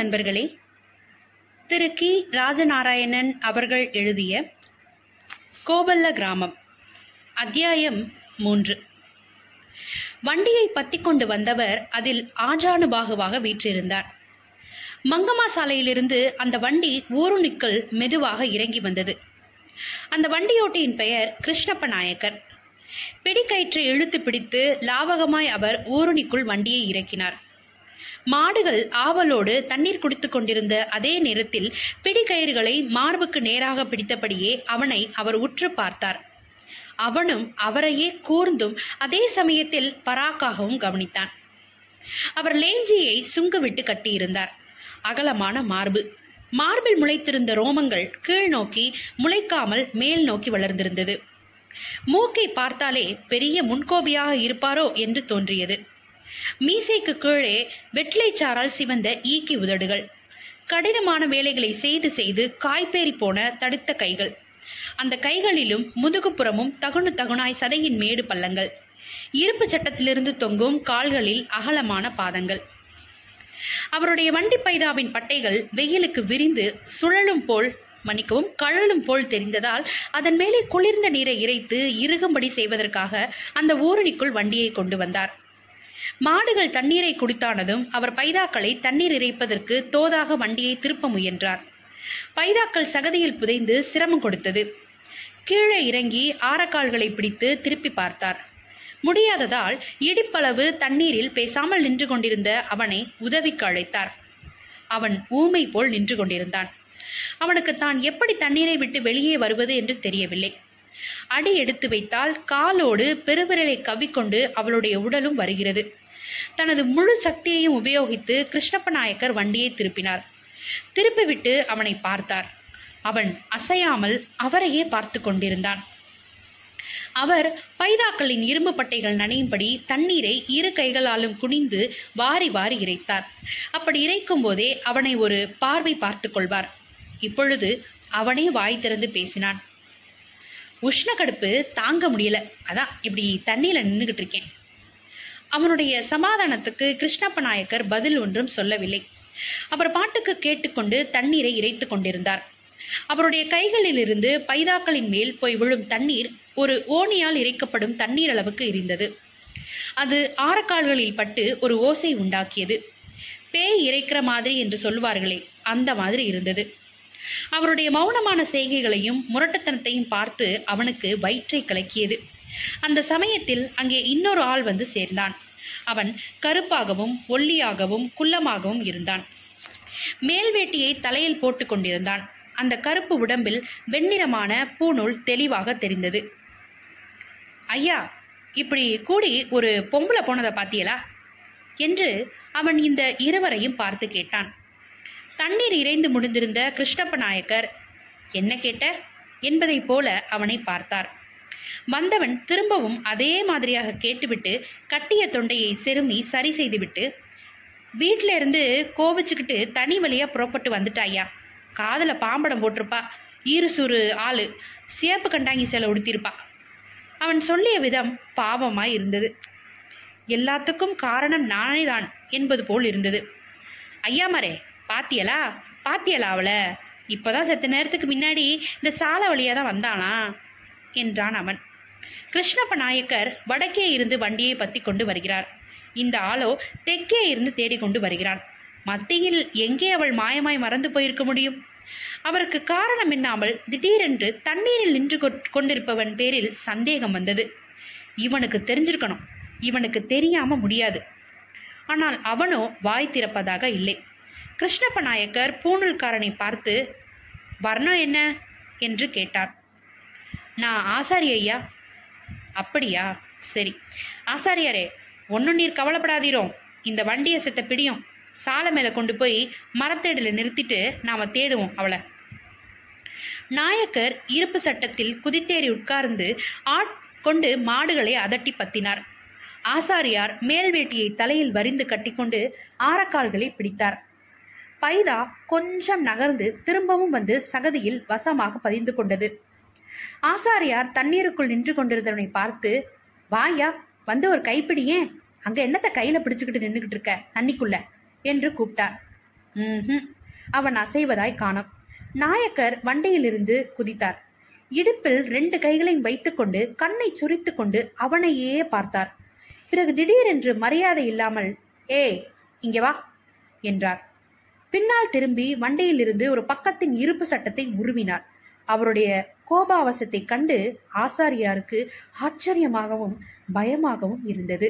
நண்பர்களே திரு கி. ராஜநாராயணன் அவர்கள் எழுதிய கோபல்ல கிராமம் அத்தியாயம் மூன்று. வண்டியை பத்தி கொண்டு வந்தவர் அதில் ஆஜானுபாகுவாக வீற்றிருந்தார். மங்கம்மா சாலையிலிருந்து அந்த வண்டி ஊருணிக்குள் மெதுவாக இறங்கி வந்தது. அந்த வண்டியோட்டியின் பெயர் கிருஷ்ணப்ப நாயக்கர் பிடிக்கயிற்றை இழுத்து பிடித்து லாவகமாய் அவர் ஊருணிக்குள் வண்டியை இறக்கினார். மாடுகள் ஆவலோடு தண்ணீர் குடித்துக் கொண்டிருந்த அதே நேரத்தில் பிடிக்கயிறுகளை மார்புக்கு நேராக பிடித்தபடியே அவனை அவர் உற்று பார்த்தார். அவனும் அவரையே கூர்ந்தும் அதே சமயத்தில் பராக்காகவும் கவனித்தான். அவர் லேஞ்சியை சுங்குவிட்டு கட்டியிருந்தார். அகலமான மார்பு. மார்பில் முளைத்திருந்த ரோமங்கள் கீழ் நோக்கி முளைக்காமல் மேல் நோக்கி வளர்ந்திருந்தது. மூக்கை பார்த்தாலே பெரிய முன்கோபியாக இருப்பாரோ என்று தோன்றியது. மீசைக்கு கீழே வெற்றிலைச்சாரால் சிவந்த ஈக்கி உதடுகள். கடினமான வேலைகளை செய்து செய்து காய்பேறி போன தடுத்த கைகள். அந்த கைகளிலும் முதுகுப்புறமும் தகுனு தகுனாய் சதையின் மேடு பள்ளங்கள். இருப்பு சட்டத்திலிருந்து தொங்கும் கால்களில் அகலமான பாதங்கள். அவருடைய வண்டி பைதாவின் பட்டைகள் வெயிலுக்கு விரிந்து சுழலும் போல் மன்னிக்கவும் கழலும் போல் தெரிந்ததால் அதன் மேலே குளிர்ந்த நீரை இறைத்து இறுகும்படி செய்வதற்காக அந்த ஊரணிக்குள் வண்டியை கொண்டு வந்தார். மாடுகள் தண்ணீரை குடித்தானதும் அவர் பைதாக்களை தண்ணீர் இறைப்பதற்கு தோதாக வண்டியை திருப்ப முயன்றார். பைதாக்கள் சகதியில் புதைந்து சிரமம் கொடுத்தது. கீழே இறங்கி ஆரக்கால்களை பிடித்து திருப்பி பார்த்தார். முடியாததால் இடிப்பளவு தண்ணீரில் பேசாமல் நின்று கொண்டிருந்த அவனை உதவிக்கு அழைத்தார். அவன் ஊமை போல் நின்று கொண்டிருந்தான். அவனுக்கு தான் எப்படி தண்ணீரை விட்டு வெளியே வருவது என்று தெரியவில்லை. அடி எடுத்து வைத்தால் காலோடு பெருவிரலை கவ்விக்கொண்டு அவளுடைய உடலும் வருகிறது. தனது முழு சக்தியையும் உபயோகித்து கிருஷ்ணப்ப நாயக்கர் வண்டியை திருப்பினார். திருப்பிவிட்டு அவனை பார்த்தார். அவன் அசையாமல் அவரையே பார்த்து கொண்டிருந்தான். அவர் பைதாக்களின் இரும்பு பட்டைகள் நனையும்படி தண்ணீரை இரு கைகளாலும் குனிந்து வாரி வாரி இறைத்தார். அப்படி இறைக்கும் போதே அவனை ஒரு பார்வை பார்த்து கொள்வார். இப்பொழுது அவனே வாய் திறந்து பேசினான். உஷ்ண கடுப்பு தாங்க முடியல. அதான் இப்படி தண்ணியில நின்றுகிட்டு இருக்கேன். அவனுடைய சமாதானத்துக்கு கிருஷ்ணப்ப நாயக்கர் பதில் ஒன்றும் சொல்லவில்லை. அவர் பாட்டுக்கு கேட்டுக்கொண்டு தண்ணீரை இறைத்து கொண்டிருந்தார். அவருடைய கைகளில் இருந்து பைதாக்களின் மேல் போய் விழும் தண்ணீர் ஒரு ஓணியால் இறைக்கப்படும் தண்ணீர் அளவுக்கு இருந்தது. அது ஆரக்கால்களில் பட்டு ஒரு ஓசை உண்டாக்கியது. பேய் இறைக்கிற மாதிரி என்று சொல்வார்களே அந்த மாதிரி இருந்தது. அவருடைய மௌனமான செய்கைகளையும் முரட்டுத்தனத்தையும் பார்த்து அவனுக்கு வயிற்றை கலக்கியது. அந்த சமயத்தில் அங்கே இன்னொரு ஆள் வந்து சேர்ந்தான். அவன் கருப்பாகவும் ஒல்லியாகவும் குள்ளமாகவும் இருந்தான். மேல்வேட்டியை தலையில் போட்டுக்கொண்டிருந்தான் அந்த கருப்பு உடம்பில் வெண்ணிறமான பூநூல் தெளிவாக தெரிந்தது. ஐயா இப்படி கூடி ஒரு பொம்பளை போனதை பாத்தியலா? என்று அவன் இந்த இருவரையும் பார்த்து கேட்டான். தண்ணீர் இறைந்து முடிந்திருந்த கிருஷ்ணப்ப நாயக்கர் என்ன கேட்ட? என்பதைப் போல அவனை பார்த்தார். வந்தவன் திரும்பவும் அதே மாதிரியாக கேட்டுவிட்டு கட்டிய தொண்டையை செருமி சரி செய்துவிட்டு வீட்டில இருந்து கோபிச்சுக்கிட்டு தனி வழியா புறப்பட்டு வந்துட்டாயா காதல பாம்படம் போட்டிருப்பா. ஈருசூறு ஆளு. சேப்பு கண்டாங்கி சேலை உடுத்திருப்பா அவன் சொல்லிய விதம் பாவமாய் இருந்தது. எல்லாத்துக்கும் காரணம் நானே தான் என்பது போல் இருந்தது. ஐயாமரே பாத்தியலா? பாத்தியலா அவளை? இப்போதான் செத்த நேரத்துக்கு முன்னாடி இந்த சாலை வழியாக தான் வந்தானா? என்றான் அவன். கிருஷ்ணப்ப நாயக்கர் வடக்கே இருந்து வண்டியை பத்தி கொண்டு வருகிறார். இந்த ஆளோ தெற்கே இருந்து தேடிக்கொண்டு வருகிறான். மத்தியில் எங்கே அவள் மாயமாய் மறந்து போயிருக்க முடியும்? அவருக்கு காரணம் இன்னாமல் திடீரென்று தண்ணீரில் நின்று கொண்டிருப்பவன் பேரில் சந்தேகம் வந்தது. இவனுக்கு தெரிஞ்சிருக்கணும். இவனுக்கு தெரியாம முடியாது. ஆனால் அவனோ வாய் திறப்பதாக இல்லை. கிருஷ்ணப்ப நாயக்கர் பூணூல்காரனை பார்த்து வர்ணம் என்ன? என்று கேட்டார். நான் ஆசாரி ஐயா. அப்படியா? சரி. ஆசாரியாரே ஒன்றும் நீர் கவலைப்படாதீரோ. இந்த வண்டியை செத்த பிடியும். சாலை மேலே கொண்டு போய் மரத்தேடில் நிறுத்திட்டு நாம் தேடுவோம் அவளை. நாயக்கர் இருப்பு சட்டத்தில் குதித்தேறி உட்கார்ந்து ஆட் கொண்டு மாடுகளை அதட்டி பத்தினார். ஆசாரியார் மேல் வேட்டியை தலையில் வரிந்து கட்டிக்கொண்டு ஆரக்கால்களை பிடித்தார். பைதா கொஞ்சம் நகர்ந்து திரும்பவும் வந்து சகதியில் வசமாக பதிந்து கொண்டது. ஆசாரியார் தண்ணீருக்குள் நின்று கொண்டிருந்தவனை பார்த்து வாயா வந்து ஒரு கைப்பிடி ஏன்? அங்க என்னத்த கையில பிடிச்சுக்கிட்டு நின்றுகிட்டு இருக்க? தண்ணிக்குள்ள? என்று கூப்பிட்டார். ம் அவன் அசைவதாய் காணோம். நாயக்கர் வண்டியிலிருந்து குதித்தார். இடுப்பில் ரெண்டு கைகளையும் வைத்துக்கொண்டு கண்ணை சுரித்து கொண்டு அவனையே பார்த்தார். பிறகு திடீரென்று மரியாதை இல்லாமல் ஏ இங்கே வா என்றார். பின்னால் திரும்பி வண்டியிலிருந்து ஒரு பக்கத்தின் இருப்பு சட்டத்தை உருவினார். அவருடைய கோபாவசத்தை கண்டு ஆசாரியாருக்கு ஆச்சரியமாகவும் பயமாகவும் இருந்தது.